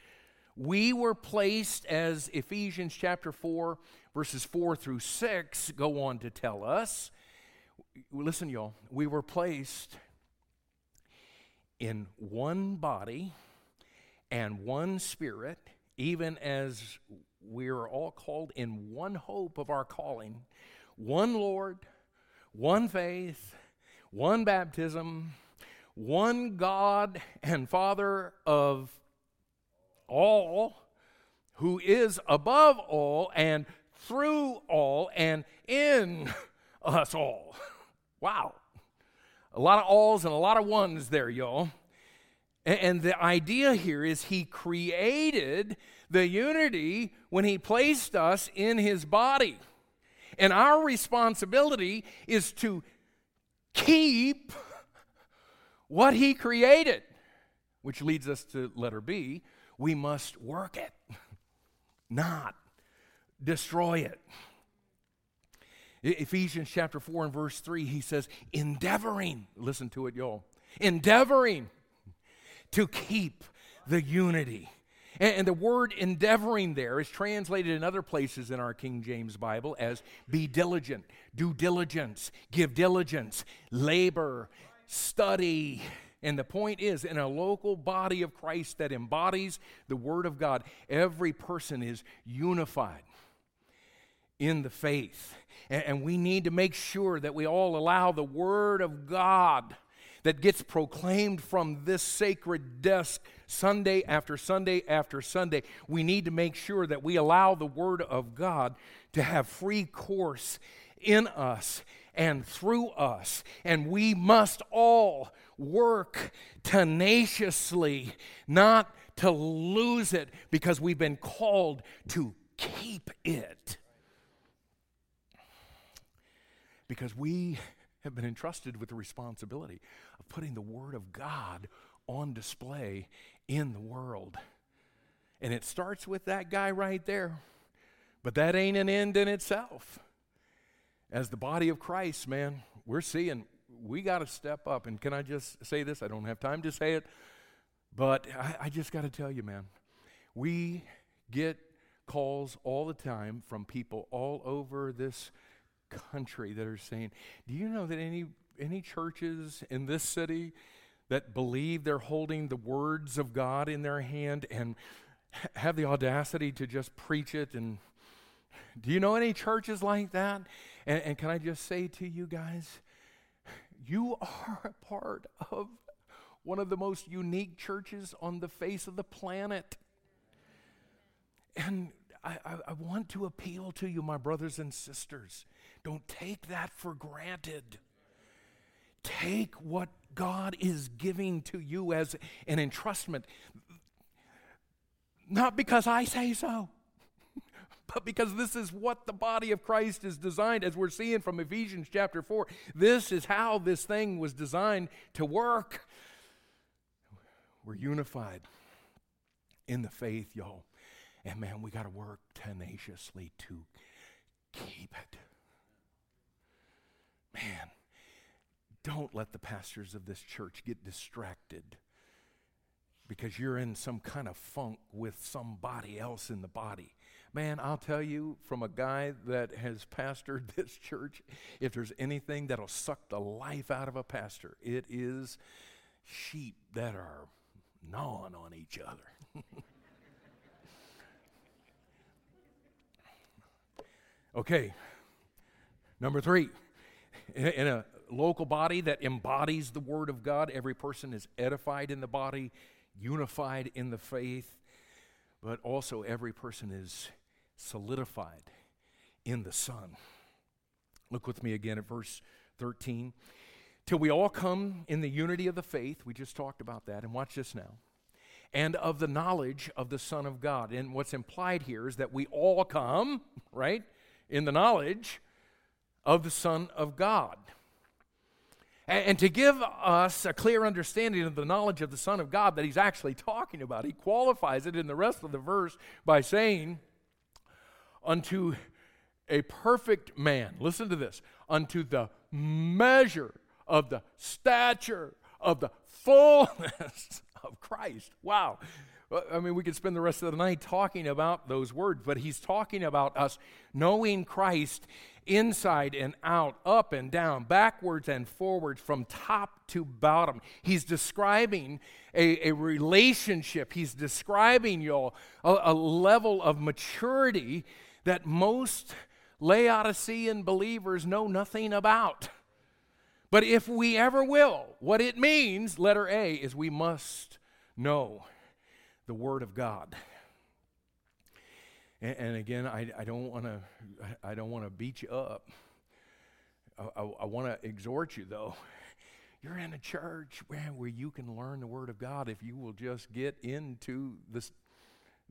we were placed, as Ephesians chapter 4, verses 4 through 6 go on to tell us. Listen, y'all, we were placed in one body and one spirit, even as we are all called in one hope of our calling, one Lord, one faith, one baptism, one God and Father of all, who is above all and through all and in us all. Wow. A lot of alls and a lot of ones there, y'all. And the idea here is he created the unity when he placed us in his body. And our responsibility is to keep what he created, which leads us to letter B we must work it, not destroy it. Ephesians chapter 4 and verse 3, he says, endeavoring, listen to it, y'all, endeavoring to keep the unity. And, the word endeavoring there is translated in other places in our King James Bible as be diligent, do diligence, give diligence, labor, study, and the point is, in a local body of Christ that embodies the Word of God, every person is unified in the faith. And, we need to make sure that we all allow the Word of God that gets proclaimed from this sacred desk Sunday after Sunday after Sunday. We need to make sure that we allow the Word of God to have free course in us and through us. And we must all work tenaciously, not to lose it, because we've been called to keep it. Because we have been entrusted with the responsibility of putting the Word of God on display in the world. And it starts with that guy right there. But that ain't an end in itself. As the body of Christ, man, we're seeing we got to step up. And can I just say this? I don't have time to say it, but I, I just got to tell you, man, we get calls all the time from people all over this country that are saying, Do you know that any, any churches in this city that believe they're holding the words of God in their hand and have the audacity to just preach it? And do you know any churches like that? And, and can I just say to you guys, you are a part of one of the most unique churches on the face of the planet. And I, I, I, want to appeal to you, my brothers and sisters. Don't take that for granted. Take what God is giving to you as an entrustment, not because I say so, but because this is what the body of Christ is designed, as we're seeing from Ephesians chapter 4. This is how this thing was designed to work. We're unified in the faith, y'all. And man, we got to work tenaciously to keep it. Man, don't let the pastors of this church get distracted because you're in some kind of funk with somebody else in the body. Man, I'll tell you from a guy that has pastored this church, if there's anything that'll suck the life out of a pastor, it is sheep that are gnawing on each other. okay, number three. In a local body that embodies the Word of God, every person is edified in the body, unified in the faith, but also every person is solidified in the Son. Look with me again at verse 13 till we all come in the unity of the faith. We just talked about that. And watch this now. And of the knowledge of the Son of God. And what's implied here is that we all come, right, in the knowledge of the Son of God. And, to give us a clear understanding of the knowledge of the Son of God that he's actually talking about, he qualifies it in the rest of the verse by saying, Unto a perfect man, listen to this, unto the measure of the stature of the fullness of Christ. Wow. I mean, we could spend the rest of the night talking about those words, but he's talking about us knowing Christ inside and out, up and down, backwards and forwards, from top to bottom. He's describing a, a relationship. He's describing, y'all, a, a level of maturity that most Laodicean believers know nothing about. But if we ever will, what it means, letter A, is we must know the Word of God. And, and again, I, I don't want to I don't want to beat you up. I, I, I want to exhort you though. You're in a church where, where you can learn the Word of God if you will just get into this,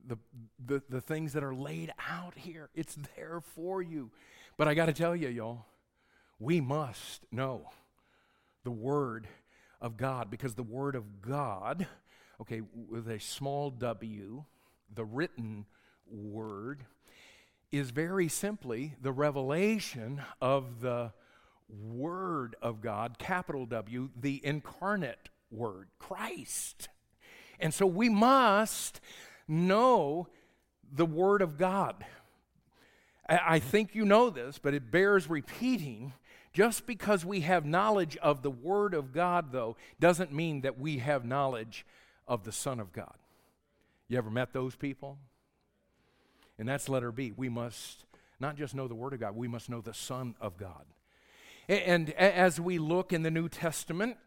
the, the, the things that are laid out here. It's there for you. But I got to tell you, y'all, we must know the Word of God because the Word of God, okay, with a small w, the written Word, is very simply the revelation of the Word of God, capital W, the incarnate Word, Christ. And so we must know the Word of God. I think you know this, but it bears repeating just because we have knowledge of the Word of God, though, doesn't mean that we have knowledge of the Son of God. You ever met those people? And that's letter B. We must not just know the Word of God, we must know the Son of God. And as we look in the New Testament,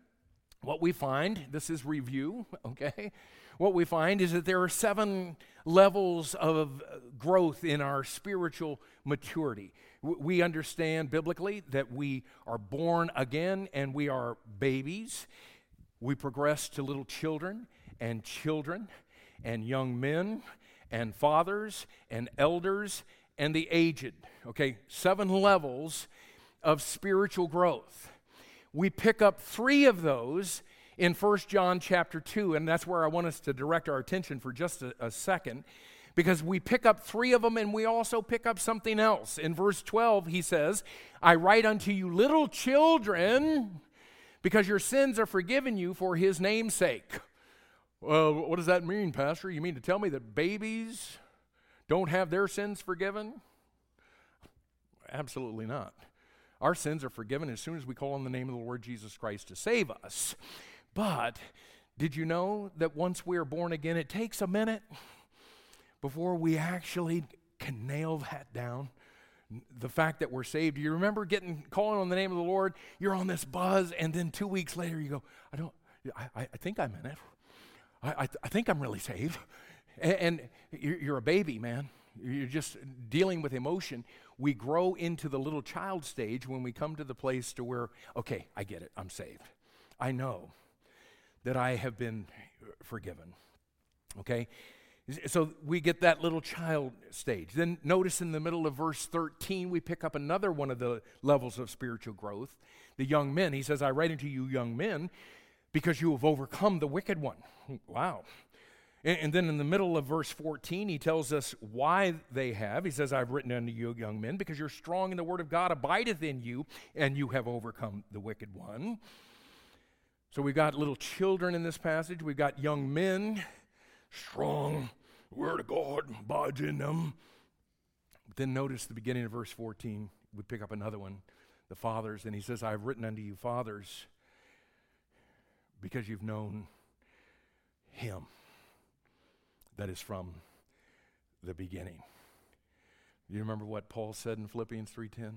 what we find, this is review, okay? What we find is that there are seven levels of growth in our spiritual maturity. We understand biblically that we are born again and we are babies. We progress to little children and children and young men and fathers and elders and the aged. Okay, seven levels of spiritual growth. We pick up three of those in 1 John chapter 2, and that's where I want us to direct our attention for just a, a second because we pick up three of them and we also pick up something else. In verse 12, he says, I write unto you, little children, because your sins are forgiven you for his name's sake. Well, what does that mean, Pastor? You mean to tell me that babies don't have their sins forgiven? Absolutely not. Our sins are forgiven as soon as we call on the name of the Lord Jesus Christ to save us. But did you know that once we are born again, it takes a minute before we actually can nail that down? The fact that we're saved. Do you remember getting calling on the name of the Lord? You're on this buzz, and then two weeks later you go, I don't, I, I think I'm in it. I, I, I think I'm really saved. And, and you're a baby, man. You're just dealing with emotion. We grow into the little child stage when we come to the place to where, okay, I get it. I'm saved. I know that I have been forgiven. Okay? So we get that little child stage. Then notice in the middle of verse 13, we pick up another one of the levels of spiritual growth. The young men, he says, I write unto you, young men, because you have overcome the wicked one. Wow. And, and, then in the middle of verse 14, he tells us why they have. He says, I've written unto you, young men, because you're strong in the word of God abideth in you, and you have overcome the wicked one. So we've got little children in this passage. We've got young men, strong, word of God abides in them. But then notice the beginning of verse 14. We pick up another one, the fathers, and he says, I've written unto you, fathers, because you've known him that is from the beginning. You remember what Paul said in Philippians 3:10?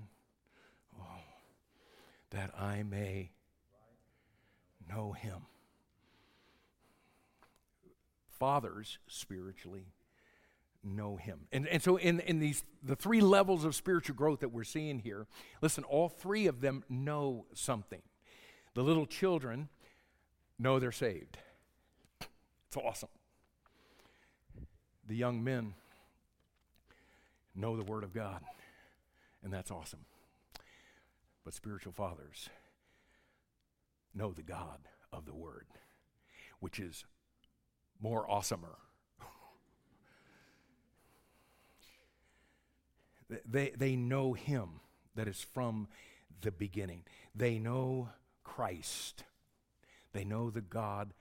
Oh, that I may know him. Fathers spiritually know him. And, and so in, in these the three levels of spiritual growth that we're seeing here, listen, all three of them know something. The little children know they're saved. It's awesome. The young men know the Word of God, and that's awesome. But spiritual fathers know the God of the Word, which is more awesomer. they, they know Him that is from the beginning, they know Christ. They know the God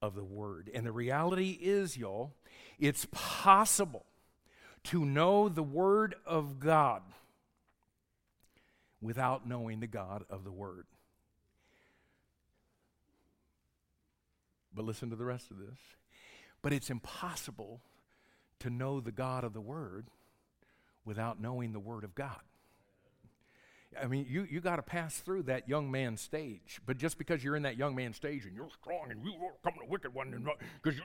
of the Word. And the reality is, y'all, it's possible to know the Word of God without knowing the God of the Word. But listen to the rest of this. But it's impossible to know the God of the Word without knowing the Word of God. I mean, you, you got to pass through that young man stage. But just because you're in that young man stage and you're strong and you're overcome the wicked one, because you,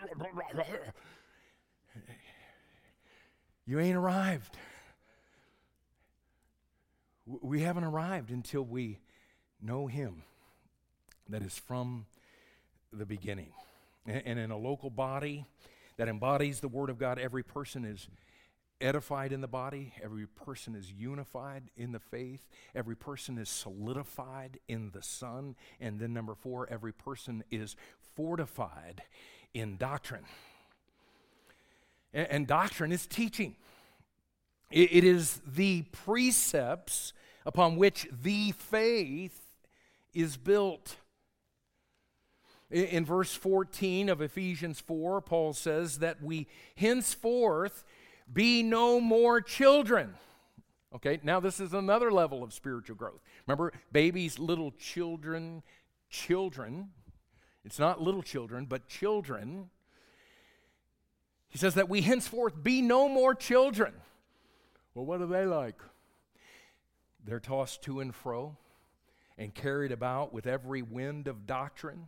you ain't arrived. We haven't arrived until we know Him that is from the beginning. And in a local body that embodies the Word of God, every person is edified in the body, every person is unified in the faith, every person is solidified in the Son, and then number four, every person is fortified in doctrine. And, and doctrine is teaching, it, is the precepts upon which the faith is built. In verse 14 of Ephesians 4, Paul says that we henceforth be no more children. Okay, now this is another level of spiritual growth. Remember, babies, little children, children. It's not little children, but children. He says that we henceforth be no more children. Well, what are they like? They're tossed to and fro and carried about with every wind of doctrine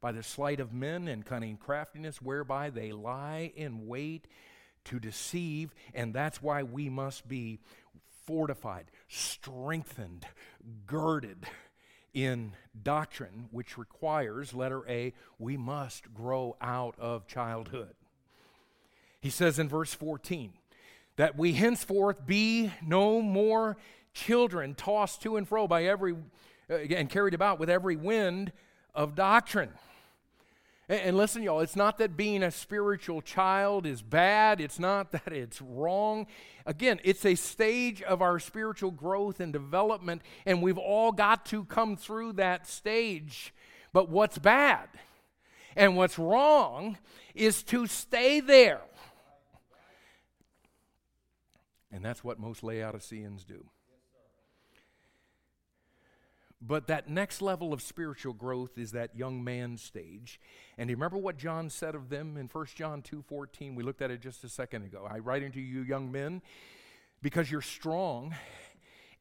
by the sleight of men and cunning craftiness, whereby they lie in wait to deceive, and that's why we must be fortified, strengthened, girded in doctrine, which requires, letter A, we must grow out of childhood. He says in verse 14, that we henceforth be no more children tossed to and fro by every uh, and carried about with every wind of doctrine and, listen, y'all, it's not that being a spiritual child is bad, it's not that it's wrong. Again, it's a stage of our spiritual growth and development, and we've all got to come through that stage. But what's bad and what's wrong is to stay there. And that's what most Laodiceans do. But that next level of spiritual growth is that young man stage. And you remember what John said of them in 1 John 2:14? We looked at it just a second ago. I write unto you young men because you're strong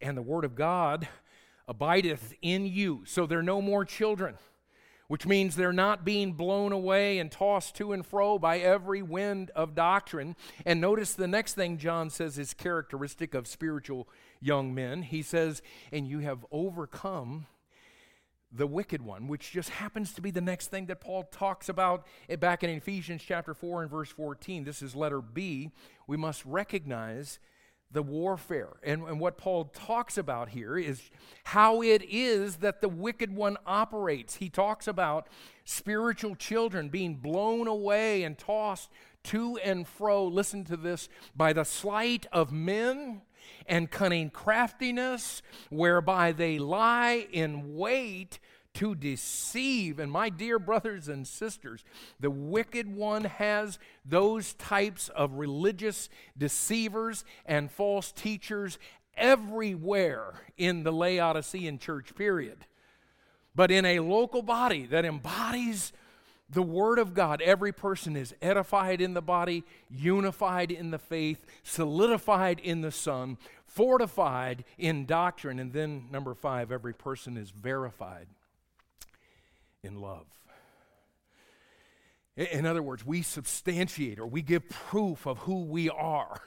and the word of God abideth in you. So they're no more children which means they're not being blown away and tossed to and fro by every wind of doctrine. And notice the next thing John says is characteristic of spiritual young men. He says, And you have overcome the wicked one, which just happens to be the next thing that Paul talks about back in Ephesians chapter 4 and verse 14. This is letter B. We must recognize the warfare. And, and what Paul talks about here is how it is that the wicked one operates. He talks about spiritual children being blown away and tossed to and fro, listen to this, by the sleight of men and cunning craftiness, whereby they lie in wait to deceive. And my dear brothers and sisters, the wicked one has those types of religious deceivers and false teachers everywhere in the Laodicean church period. But in a local body that embodies the Word of God, every person is edified in the body, unified in the faith, solidified in the Son, fortified in doctrine. And then, number five, every person is verified in love. In other words, we substantiate or we give proof of who we are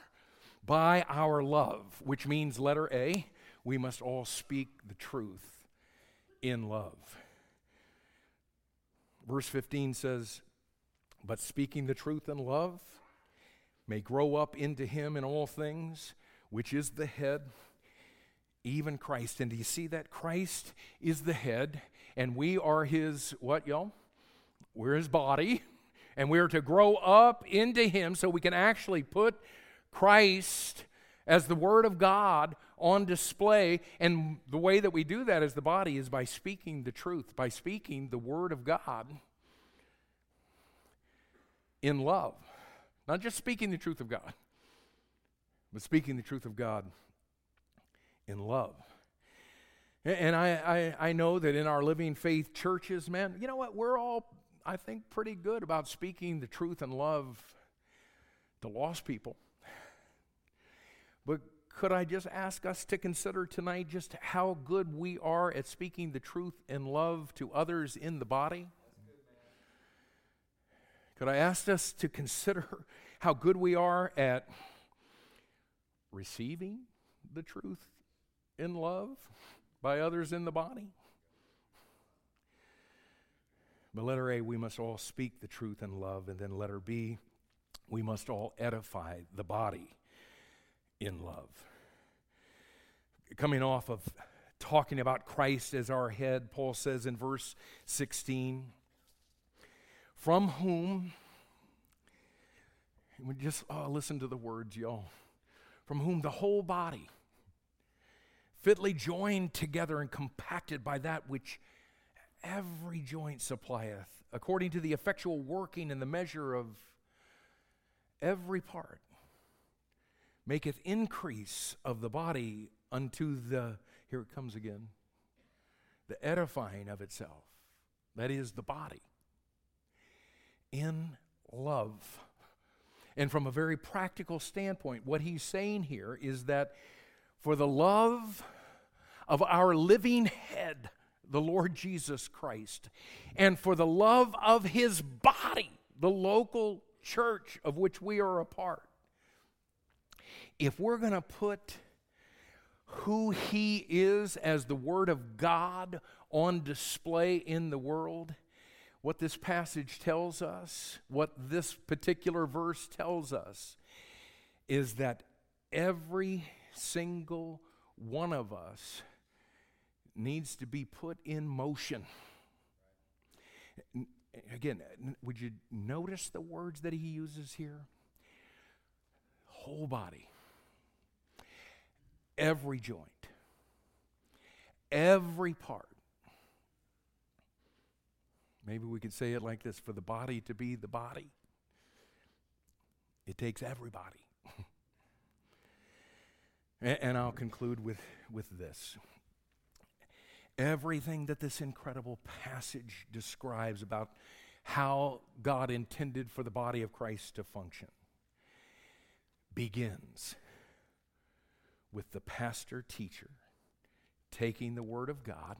by our love, which means, letter A, we must all speak the truth in love. Verse 15 says, But speaking the truth in love may grow up into him in all things, which is the head, even Christ. And do you see that? Christ is the head, and we are his, what, y'all? We're his body, and we're to grow up into him so we can actually put Christ as the Word of God on display. And the way that we do that as the body is by speaking the truth, by speaking the Word of God in love. Not just speaking the truth of God, but speaking the truth of God in love. And I, I, I know that in our living faith churches, man, you know what? We're all, I think, pretty good about speaking the truth and love to lost people. But could I just ask us to consider tonight just how good we are at speaking the truth and love to others in the body? Could I ask us to consider how good we are at receiving the truth in love? by others in the body. But letter A, we must all speak the truth in love. And then letter B, we must all edify the body in love. Coming off of talking about Christ as our head, Paul says in verse 16, from whom, we just oh, listen to the words, y'all, from whom the whole body fitly joined together and compacted by that which every joint supplieth, according to the effectual working and the measure of every part, maketh increase of the body unto the, here it comes again, the edifying of itself. That is the body. In love. And from a very practical standpoint, what he's saying here is that for the love of our living head, the Lord Jesus Christ, and for the love of his body, the local church of which we are a part. If we're going to put who he is as the Word of God on display in the world, what this passage tells us, what this particular verse tells us, is that every single one of us needs to be put in motion. Again, would you notice the words that he uses here? Whole body, every joint, every part. Maybe we could say it like this for the body to be the body, it takes everybody. And, and I'll conclude with, with this. Everything that this incredible passage describes about how God intended for the body of Christ to function begins with the pastor teacher taking the Word of God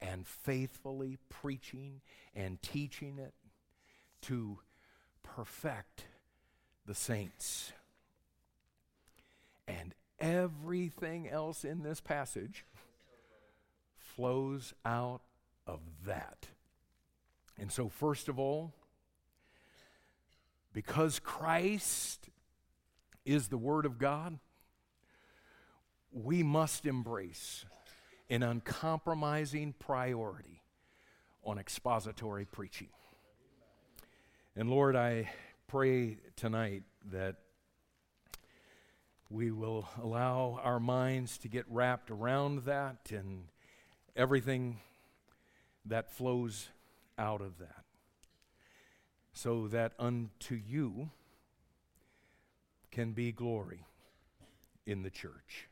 and faithfully preaching and teaching it to perfect the saints. And everything else in this passage flows out of that. And so, first of all, because Christ is the Word of God, we must embrace an uncompromising priority on expository preaching. And Lord, I pray tonight that we will allow our minds to get wrapped around that and everything that flows out of that, so that unto you can be glory in the church.